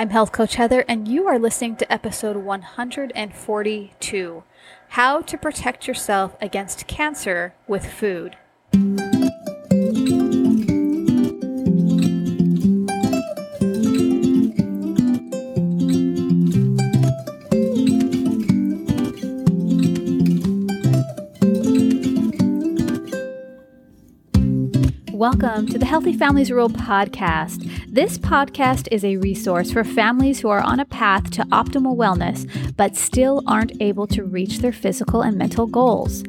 I'm Health Coach Heather, and you are listening to episode 142 How to Protect Yourself Against Cancer with Food. Welcome to the Healthy Families Rule podcast. This podcast is a resource for families who are on a path to optimal wellness but still aren't able to reach their physical and mental goals.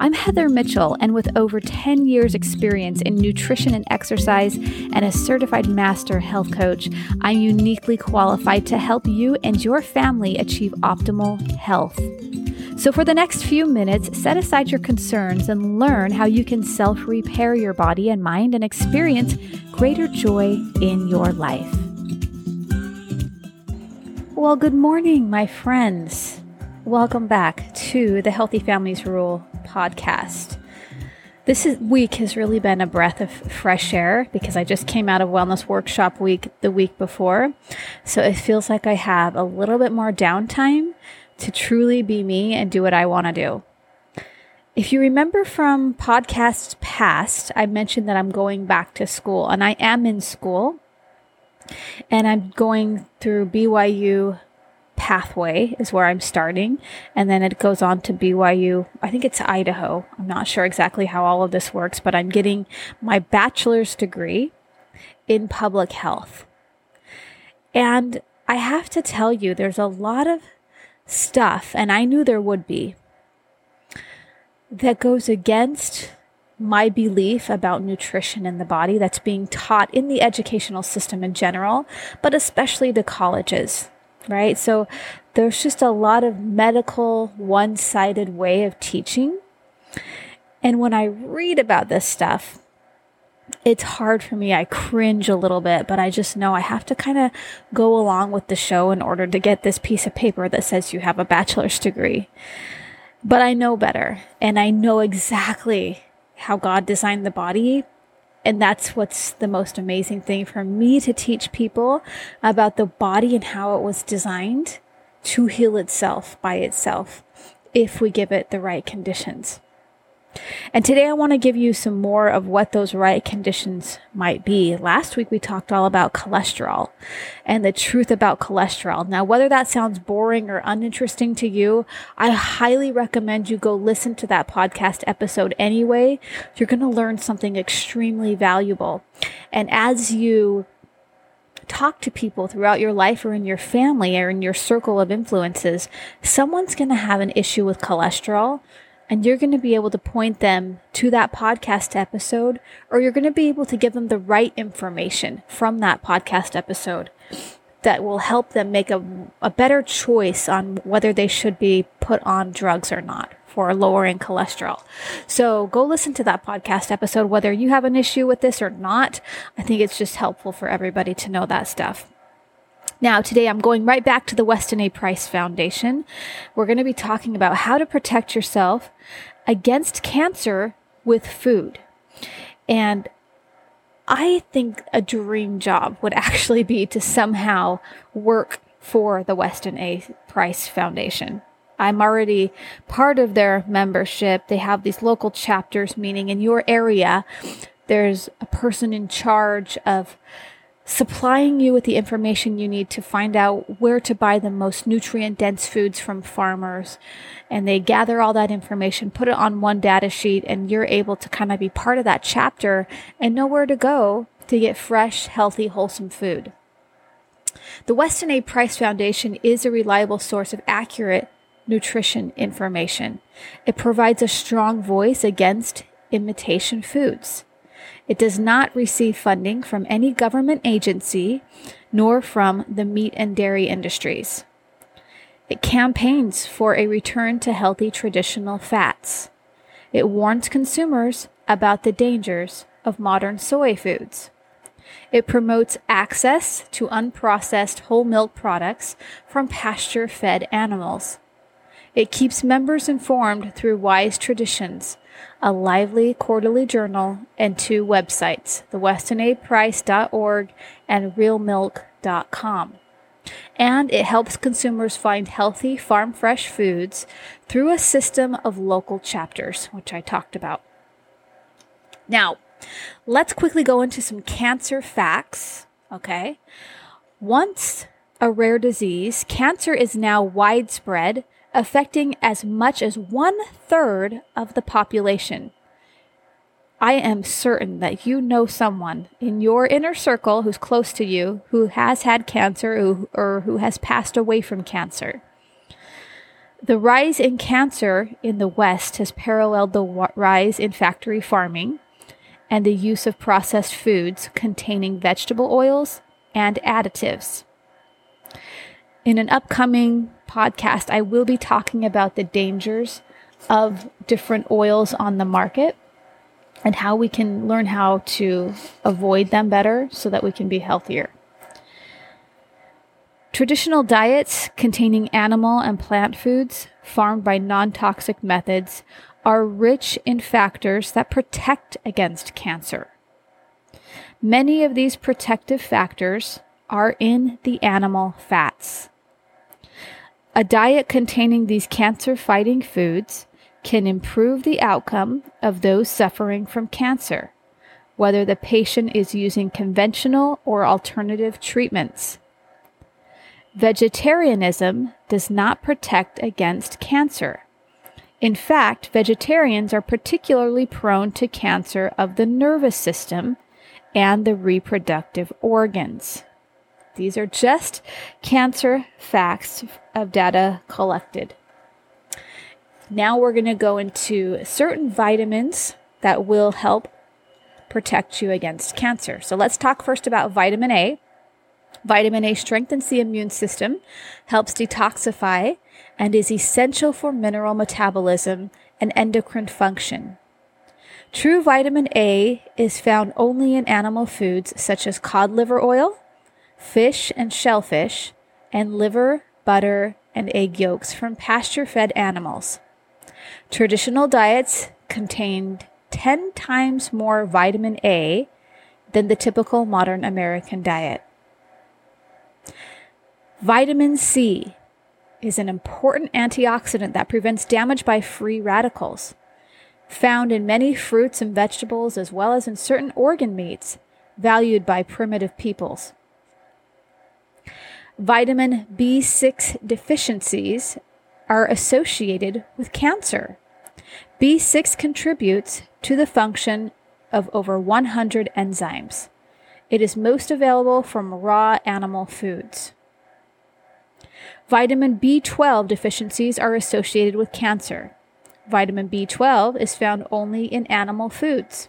I'm Heather Mitchell, and with over 10 years' experience in nutrition and exercise and a certified master health coach, I'm uniquely qualified to help you and your family achieve optimal health. So, for the next few minutes, set aside your concerns and learn how you can self repair your body and mind and experience greater joy in your life. Well, good morning, my friends. Welcome back to the Healthy Families Rule podcast. This is, week has really been a breath of fresh air because I just came out of Wellness Workshop Week the week before. So it feels like I have a little bit more downtime to truly be me and do what I want to do. If you remember from podcasts past, I mentioned that I'm going back to school and I am in school and I'm going through BYU pathway is where I'm starting and then it goes on to BYU. I think it's Idaho. I'm not sure exactly how all of this works, but I'm getting my bachelor's degree in public health. And I have to tell you there's a lot of stuff, and I knew there would be, that goes against my belief about nutrition in the body that's being taught in the educational system in general, but especially the colleges, right? So there's just a lot of medical, one sided way of teaching. And when I read about this stuff, it's hard for me. I cringe a little bit, but I just know I have to kind of go along with the show in order to get this piece of paper that says you have a bachelor's degree. But I know better and I know exactly how God designed the body. And that's what's the most amazing thing for me to teach people about the body and how it was designed to heal itself by itself if we give it the right conditions. And today I want to give you some more of what those right conditions might be. Last week we talked all about cholesterol and the truth about cholesterol. Now, whether that sounds boring or uninteresting to you, I highly recommend you go listen to that podcast episode anyway. You're going to learn something extremely valuable. And as you talk to people throughout your life or in your family or in your circle of influences, someone's going to have an issue with cholesterol and you're going to be able to point them to that podcast episode, or you're going to be able to give them the right information from that podcast episode that will help them make a, a better choice on whether they should be put on drugs or not for lowering cholesterol. So go listen to that podcast episode, whether you have an issue with this or not. I think it's just helpful for everybody to know that stuff. Now, today I'm going right back to the Weston A. Price Foundation. We're going to be talking about how to protect yourself against cancer with food. And I think a dream job would actually be to somehow work for the Weston A. Price Foundation. I'm already part of their membership. They have these local chapters, meaning in your area, there's a person in charge of supplying you with the information you need to find out where to buy the most nutrient dense foods from farmers. And they gather all that information, put it on one data sheet, and you're able to kind of be part of that chapter and know where to go to get fresh, healthy, wholesome food. The Weston A. Price Foundation is a reliable source of accurate nutrition information. It provides a strong voice against imitation foods. It does not receive funding from any government agency nor from the meat and dairy industries. It campaigns for a return to healthy traditional fats. It warns consumers about the dangers of modern soy foods. It promotes access to unprocessed whole milk products from pasture fed animals. It keeps members informed through wise traditions a lively quarterly journal, and two websites, the westonaprice.org and realmilk.com. and it helps consumers find healthy farm fresh foods through a system of local chapters, which I talked about. Now, let's quickly go into some cancer facts, okay? Once a rare disease, cancer is now widespread, affecting as much as one third of the population. I am certain that you know someone in your inner circle who's close to you who has had cancer or, who has passed away from cancer. The rise in cancer in the West has paralleled the rise in factory farming and the use of processed foods containing vegetable oils and additives. In an upcoming podcast, I will be talking about the dangers of different oils on the market and how we can learn how to avoid them better so that we can be healthier. Traditional diets containing animal and plant foods farmed by non toxic methods are rich in factors that protect against cancer. Many of these protective factors are in the animal fats. A diet containing these cancer fighting foods can improve the outcome of those suffering from cancer, whether the patient is using conventional or alternative treatments. Vegetarianism does not protect against cancer. In fact, vegetarians are particularly prone to cancer of the nervous system and the reproductive organs. These are just cancer facts of data collected. Now we're going to go into certain vitamins that will help protect you against cancer. So let's talk first about vitamin A. Vitamin A strengthens the immune system, helps detoxify, and is essential for mineral metabolism and endocrine function. True vitamin A is found only in animal foods such as cod liver oil, fish and shellfish, and liver, butter, and egg yolks from pasture fed animals. Traditional diets contained 10 times more vitamin A than the typical modern American diet. Vitamin C is an important antioxidant that prevents damage by free radicals. Found in many fruits and vegetables, as well as in certain organ meats, valued by primitive peoples. Vitamin B6 deficiencies are associated with cancer. B6 contributes to the function of over 100 enzymes. It is most available from raw animal foods. Vitamin B12 deficiencies are associated with cancer. Vitamin B12 is found only in animal foods.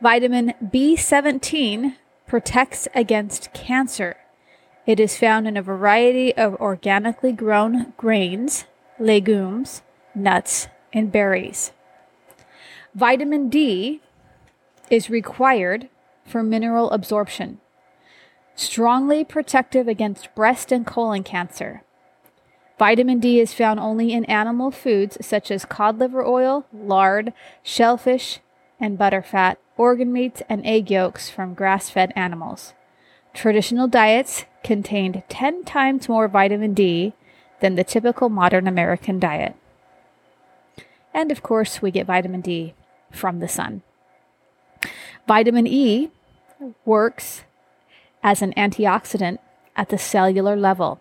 Vitamin B17 protects against cancer. It is found in a variety of organically grown grains, legumes, nuts, and berries. Vitamin D is required for mineral absorption strongly protective against breast and colon cancer. Vitamin D is found only in animal foods such as cod liver oil, lard, shellfish, and butterfat, organ meats, and egg yolks from grass fed animals. Traditional diets contained 10 times more vitamin D than the typical modern American diet. And of course, we get vitamin D from the sun. Vitamin E works as an antioxidant at the cellular level.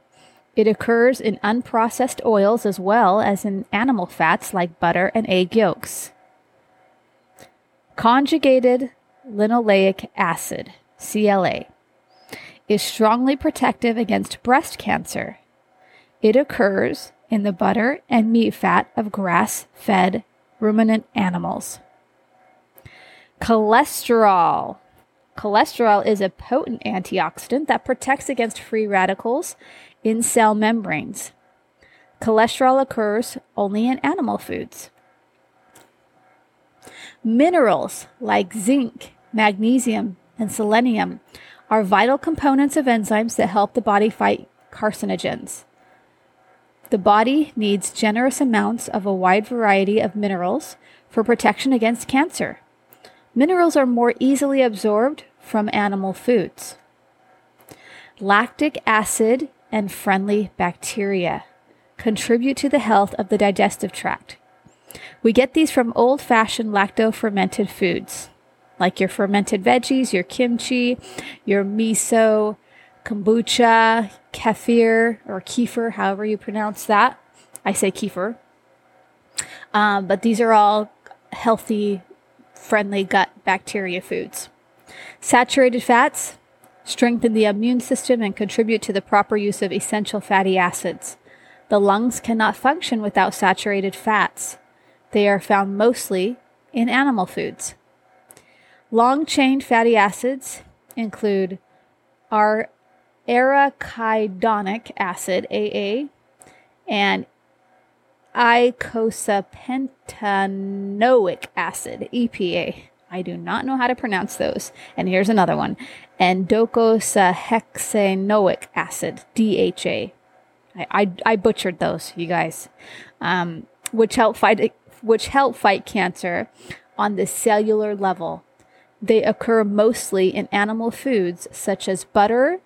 It occurs in unprocessed oils as well as in animal fats like butter and egg yolks. Conjugated linoleic acid, CLA, is strongly protective against breast cancer. It occurs in the butter and meat fat of grass fed ruminant animals. Cholesterol Cholesterol is a potent antioxidant that protects against free radicals in cell membranes. Cholesterol occurs only in animal foods. Minerals like zinc, magnesium, and selenium are vital components of enzymes that help the body fight carcinogens. The body needs generous amounts of a wide variety of minerals for protection against cancer. Minerals are more easily absorbed from animal foods. Lactic acid and friendly bacteria contribute to the health of the digestive tract. We get these from old fashioned lacto fermented foods, like your fermented veggies, your kimchi, your miso, kombucha, kefir, or kefir, however you pronounce that. I say kefir. Um, but these are all healthy, friendly gut bacteria foods. Saturated fats strengthen the immune system and contribute to the proper use of essential fatty acids. The lungs cannot function without saturated fats. They are found mostly in animal foods. Long chain fatty acids include our arachidonic acid, AA, and eicosapentaenoic acid, EPA. I do not know how to pronounce those. And here's another one and docosahexaenoic acid, DHA. I, I, I, butchered those, you guys, um, which help fight which help fight cancer on the cellular level. They occur mostly in animal foods such as butter,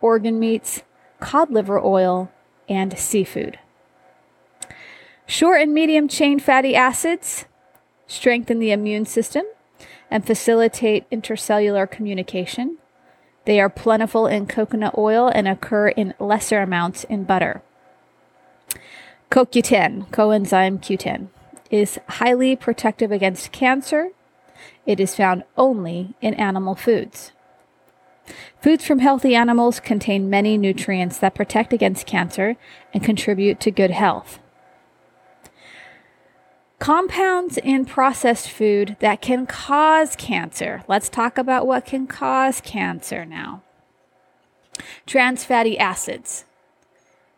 organ meats, cod liver oil, and seafood. Short and medium chain fatty acids strengthen the immune system and facilitate intercellular communication. They are plentiful in coconut oil and occur in lesser amounts in butter. CoQ10, coenzyme Q10, is highly protective against cancer. It is found only in animal foods. Foods from healthy animals contain many nutrients that protect against cancer and contribute to good health. Compounds in processed food that can cause cancer. Let's talk about what can cause cancer now. Trans fatty acids,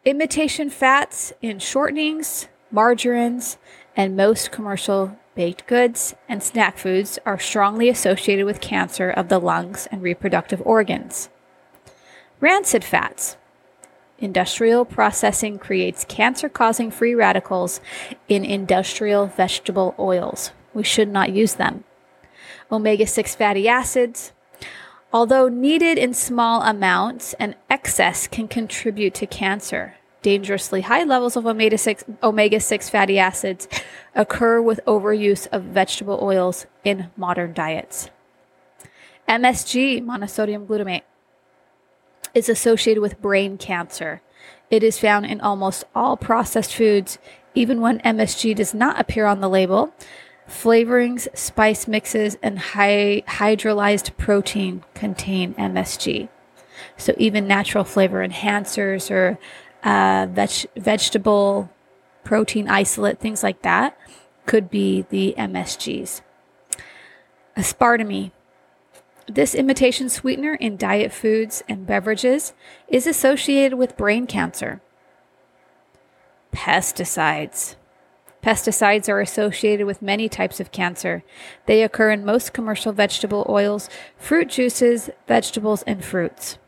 imitation fats in shortenings, margarines, and most commercial baked goods and snack foods are strongly associated with cancer of the lungs and reproductive organs. Rancid fats, Industrial processing creates cancer causing free radicals in industrial vegetable oils. We should not use them. Omega 6 fatty acids. Although needed in small amounts, an excess can contribute to cancer. Dangerously high levels of omega 6, omega 6 fatty acids occur with overuse of vegetable oils in modern diets. MSG, monosodium glutamate is associated with brain cancer. It is found in almost all processed foods, even when MSG does not appear on the label. Flavorings, spice mixes, and high hydrolyzed protein contain MSG. So even natural flavor enhancers or uh, veg- vegetable protein isolate, things like that, could be the MSGs. Aspartame this imitation sweetener in diet foods and beverages is associated with brain cancer. Pesticides. Pesticides are associated with many types of cancer. They occur in most commercial vegetable oils, fruit juices, vegetables, and fruits.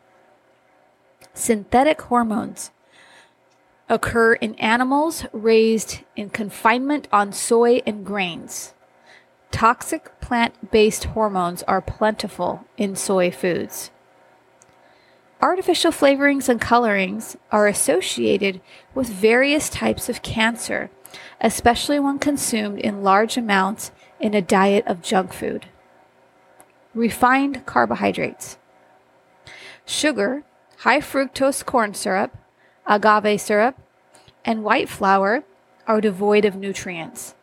Synthetic hormones occur in animals raised in confinement on soy and grains. Toxic plant based hormones are plentiful in soy foods. Artificial flavorings and colorings are associated with various types of cancer, especially when consumed in large amounts in a diet of junk food. Refined carbohydrates. Sugar, high fructose corn syrup, agave syrup, and white flour are devoid of nutrients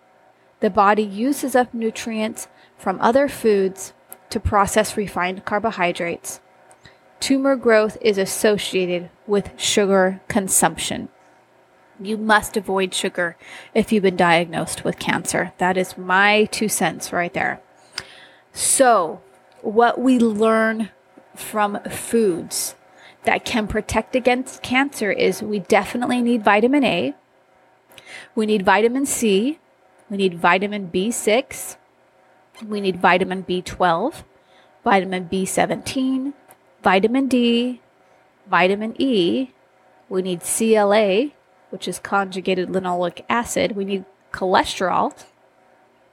the body uses up nutrients from other foods to process refined carbohydrates. Tumor growth is associated with sugar consumption. You must avoid sugar if you've been diagnosed with cancer. That is my two cents right there. So, what we learn from foods that can protect against cancer is we definitely need vitamin A, we need vitamin C, we need vitamin B6. We need vitamin B12, vitamin B17, vitamin D, vitamin E. We need CLA, which is conjugated linoleic acid. We need cholesterol.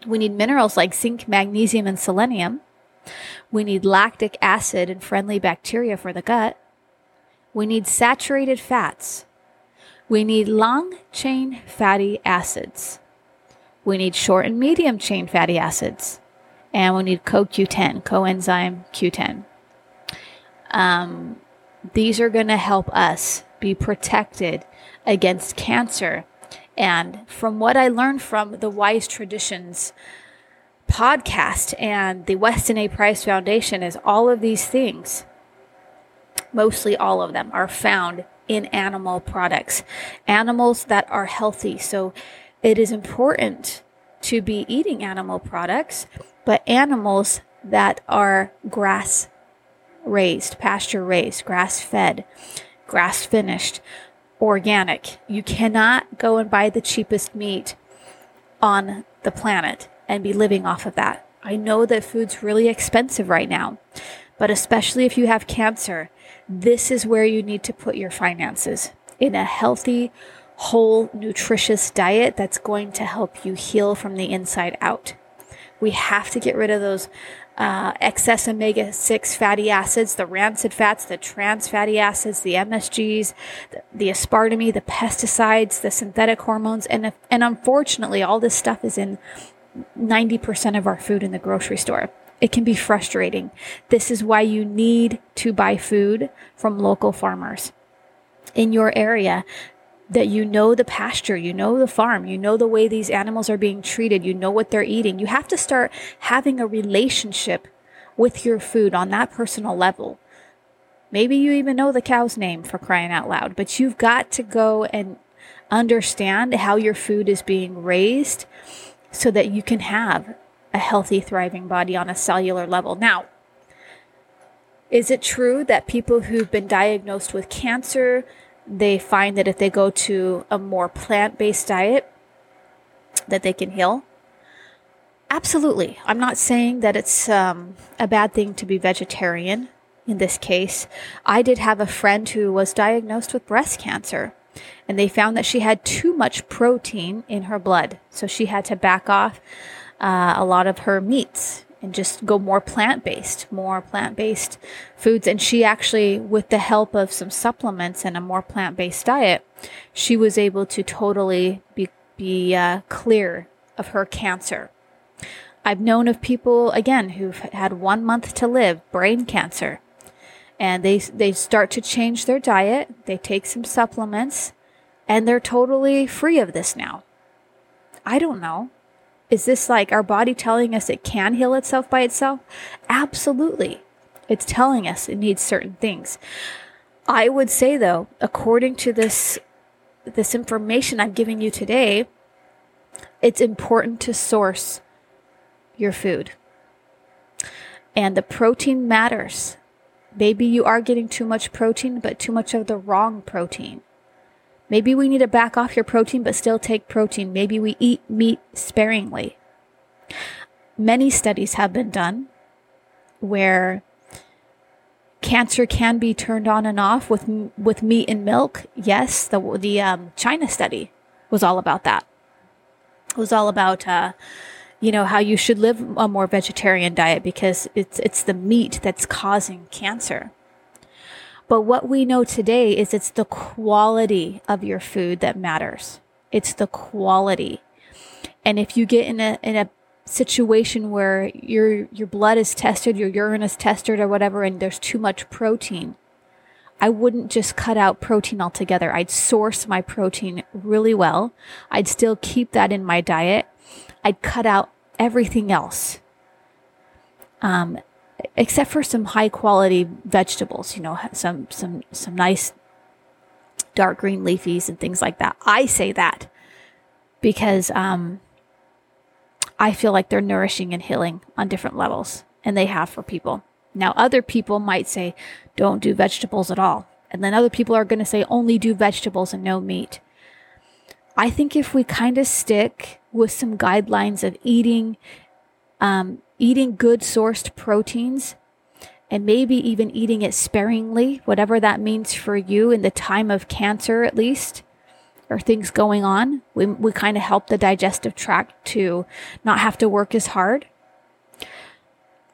We need minerals like zinc, magnesium, and selenium. We need lactic acid and friendly bacteria for the gut. We need saturated fats. We need long chain fatty acids. We need short and medium chain fatty acids. And we need CoQ10, coenzyme Q10. Um, these are going to help us be protected against cancer. And from what I learned from the Wise Traditions podcast and the Weston A. Price Foundation, is all of these things, mostly all of them, are found in animal products, animals that are healthy. So it is important to be eating animal products, but animals that are grass raised, pasture raised, grass fed, grass finished, organic. You cannot go and buy the cheapest meat on the planet and be living off of that. I know that food's really expensive right now, but especially if you have cancer, this is where you need to put your finances in a healthy, whole, nutritious diet that's going to help you heal from the inside out. We have to get rid of those uh, excess omega 6 fatty acids, the rancid fats, the trans fatty acids, the MSGs, the, the aspartame, the pesticides, the synthetic hormones. And, if, and unfortunately, all this stuff is in 90% of our food in the grocery store. It can be frustrating. This is why you need to buy food from local farmers in your area that you know the pasture, you know the farm, you know the way these animals are being treated, you know what they're eating. You have to start having a relationship with your food on that personal level. Maybe you even know the cow's name for crying out loud, but you've got to go and understand how your food is being raised so that you can have a healthy, thriving body on a cellular level. Now, is it true that people who've been diagnosed with cancer they find that if they go to a more plant-based diet that they can heal? Absolutely. I'm not saying that it's um, a bad thing to be vegetarian in this case. I did have a friend who was diagnosed with breast cancer and they found that she had too much protein in her blood so she had to back off uh, a lot of her meats and just go more plant based, more plant based foods. And she actually, with the help of some supplements and a more plant based diet, she was able to totally be, be uh, clear of her cancer. I've known of people, again, who've had one month to live, brain cancer, and they, they start to change their diet, they take some supplements, and they're totally free of this now. I don't know. Is this like our body telling us it can heal itself by itself? Absolutely. It's telling us it needs certain things. I would say though, according to this this information I'm giving you today, it's important to source your food. And the protein matters. Maybe you are getting too much protein, but too much of the wrong protein. Maybe we need to back off your protein but still take protein. Maybe we eat meat sparingly. Many studies have been done where cancer can be turned on and off with with meat and milk. Yes, the the um, China study was all about that. It was all about uh, you know how you should live a more vegetarian diet because it's it's the meat that's causing cancer. But what we know today is it's the quality of your food that matters. It's the quality. And if you get in a, in a situation where your, your blood is tested, your urine is tested or whatever, and there's too much protein, I wouldn't just cut out protein altogether. I'd source my protein really well. I'd still keep that in my diet. I'd cut out everything else. Um, except for some high quality vegetables, you know, some, some, some nice dark green leafies and things like that. I say that because, um, I feel like they're nourishing and healing on different levels and they have for people. Now, other people might say, don't do vegetables at all. And then other people are going to say, only do vegetables and no meat. I think if we kind of stick with some guidelines of eating um, eating good sourced proteins and maybe even eating it sparingly, whatever that means for you in the time of cancer, at least, or things going on. We, we kind of help the digestive tract to not have to work as hard.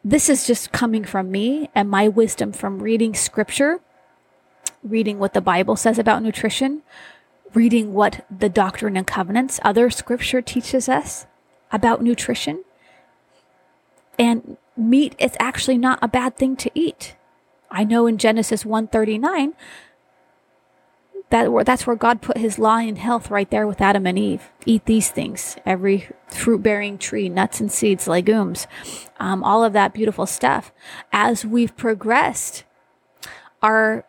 This is just coming from me and my wisdom from reading scripture reading what the Bible says about nutrition, reading what the Doctrine and Covenants, other scripture teaches us about nutrition. And meat is actually not a bad thing to eat. I know in Genesis 139 that that's where God put his law in health right there with Adam and Eve. Eat these things, every fruit bearing tree, nuts and seeds, legumes, um, all of that beautiful stuff. As we've progressed, our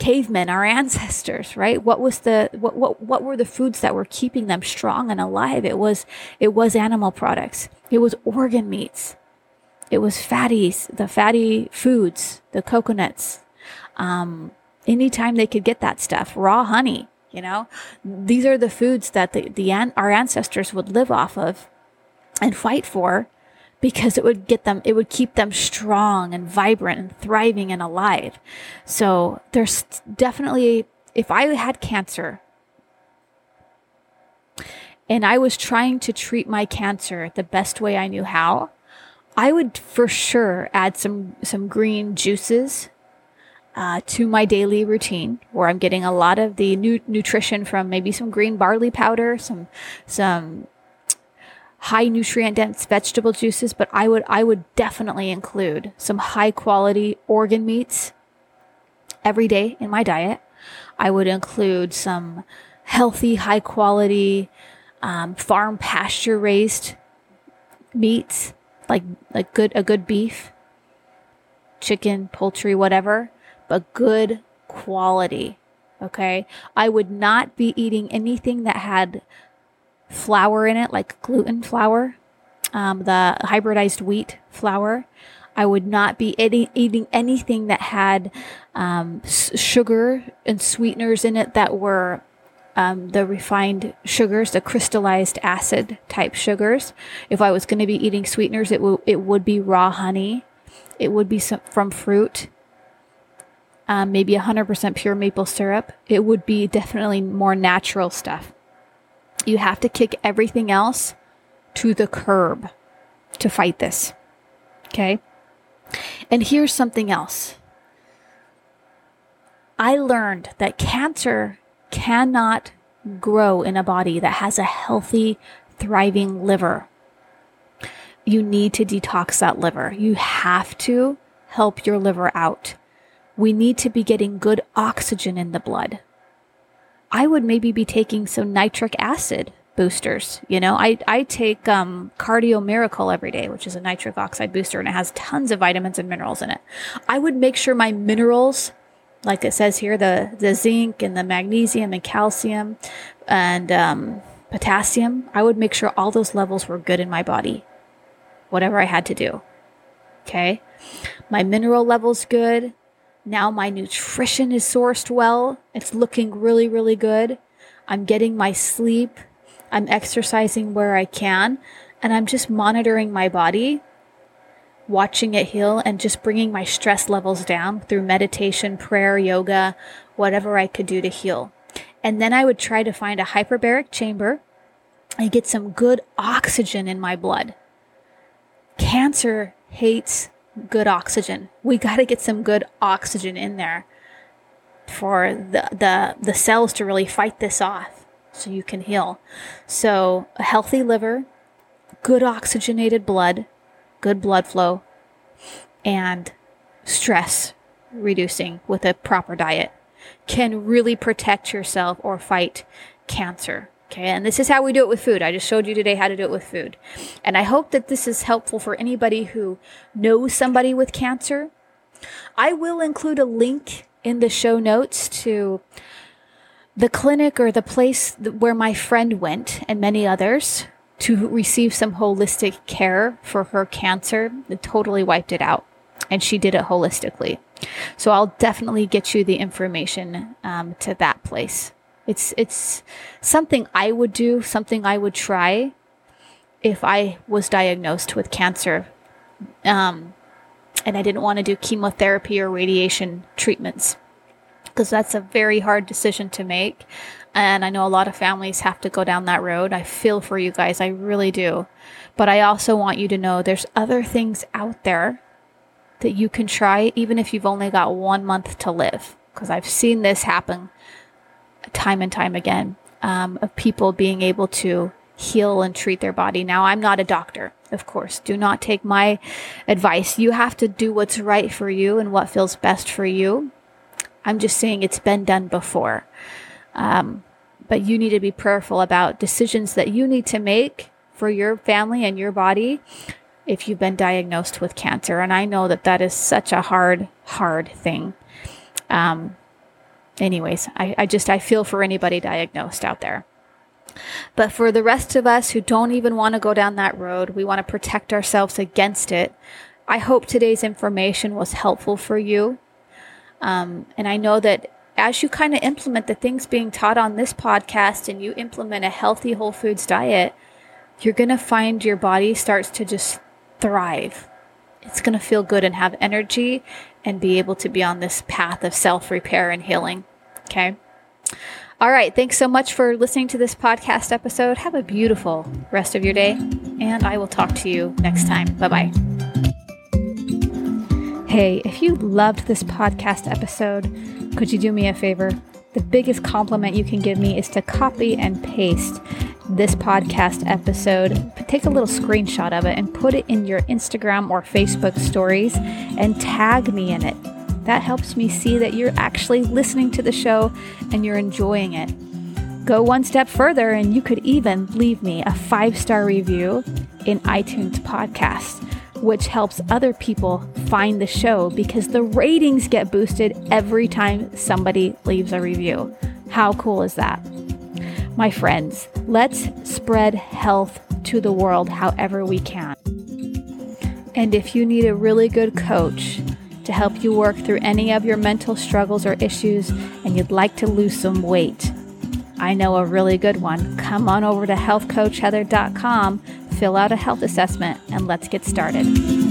cavemen, our ancestors, right? What was the what what what were the foods that were keeping them strong and alive? It was it was animal products. It was organ meats. It was fatties, the fatty foods, the coconuts. Um, anytime they could get that stuff, raw honey, you know, these are the foods that the, the our ancestors would live off of and fight for because it would get them, it would keep them strong and vibrant and thriving and alive. So there's definitely, if I had cancer and I was trying to treat my cancer the best way I knew how, I would for sure add some, some green juices uh, to my daily routine where I'm getting a lot of the nu- nutrition from maybe some green barley powder, some some high nutrient dense vegetable juices, but I would I would definitely include some high quality organ meats every day in my diet. I would include some healthy, high quality um, farm pasture raised meats like like good a good beef, chicken, poultry, whatever but good quality. Okay. I would not be eating anything that had flour in it, like gluten flour, um, the hybridized wheat flour. I would not be eating anything that had um, sugar and sweeteners in it that were um, the refined sugars, the crystallized acid type sugars. If I was going to be eating sweeteners, it, w- it would be raw honey. It would be some, from fruit um, maybe 100% pure maple syrup. It would be definitely more natural stuff. You have to kick everything else to the curb to fight this. Okay? And here's something else. I learned that cancer cannot grow in a body that has a healthy, thriving liver. You need to detox that liver. You have to help your liver out we need to be getting good oxygen in the blood. I would maybe be taking some nitric acid boosters. You know, I, I take um, Cardio Miracle every day, which is a nitric oxide booster, and it has tons of vitamins and minerals in it. I would make sure my minerals, like it says here, the, the zinc and the magnesium and calcium and um, potassium, I would make sure all those levels were good in my body, whatever I had to do. Okay. My mineral levels good. Now my nutrition is sourced well. It's looking really, really good. I'm getting my sleep. I'm exercising where I can. And I'm just monitoring my body, watching it heal, and just bringing my stress levels down through meditation, prayer, yoga, whatever I could do to heal. And then I would try to find a hyperbaric chamber and get some good oxygen in my blood. Cancer hates good oxygen. We got to get some good oxygen in there for the, the, the cells to really fight this off so you can heal. So, a healthy liver, good oxygenated blood, good blood flow, and stress reducing with a proper diet can really protect yourself or fight cancer. Okay, and this is how we do it with food. I just showed you today how to do it with food. And I hope that this is helpful for anybody who knows somebody with cancer. I will include a link in the show notes to the clinic or the place where my friend went and many others to receive some holistic care for her cancer. It totally wiped it out. And she did it holistically. So I'll definitely get you the information um, to that place. It's it's something I would do, something I would try if I was diagnosed with cancer. Um, and I didn't want to do chemotherapy or radiation treatments because that's a very hard decision to make. And I know a lot of families have to go down that road. I feel for you guys, I really do. But I also want you to know there's other things out there that you can try, even if you've only got one month to live. because I've seen this happen time and time again um, of people being able to heal and treat their body. Now, I'm not a doctor, of course. Do not take my advice. You have to do what's right for you and what feels best for you. I'm just saying it's been done before. Um, but you need to be prayerful about decisions that you need to make for your family and your body if you've been diagnosed with cancer. And I know that that is such a hard, hard thing. Um, anyways, I, I just, I feel for anybody diagnosed out there. But for the rest of us who don't even want to go down that road, we want to protect ourselves against it. I hope today's information was helpful for you. Um, and I know that as you kind of implement the things being taught on this podcast and you implement a healthy whole foods diet, you're going to find your body starts to just thrive. It's going to feel good and have energy and be able to be on this path of self repair and healing. Okay. All right. Thanks so much for listening to this podcast episode. Have a beautiful rest of your day, and I will talk to you next time. Bye bye. Hey, if you loved this podcast episode, could you do me a favor? The biggest compliment you can give me is to copy and paste this podcast episode, take a little screenshot of it and put it in your Instagram or Facebook stories and tag me in it. That helps me see that you're actually listening to the show and you're enjoying it. Go one step further, and you could even leave me a five star review in iTunes Podcast which helps other people find the show because the ratings get boosted every time somebody leaves a review. How cool is that? My friends, let's spread health to the world however we can. And if you need a really good coach to help you work through any of your mental struggles or issues and you'd like to lose some weight, I know a really good one. Come on over to healthcoachheather.com fill out a health assessment, and let's get started.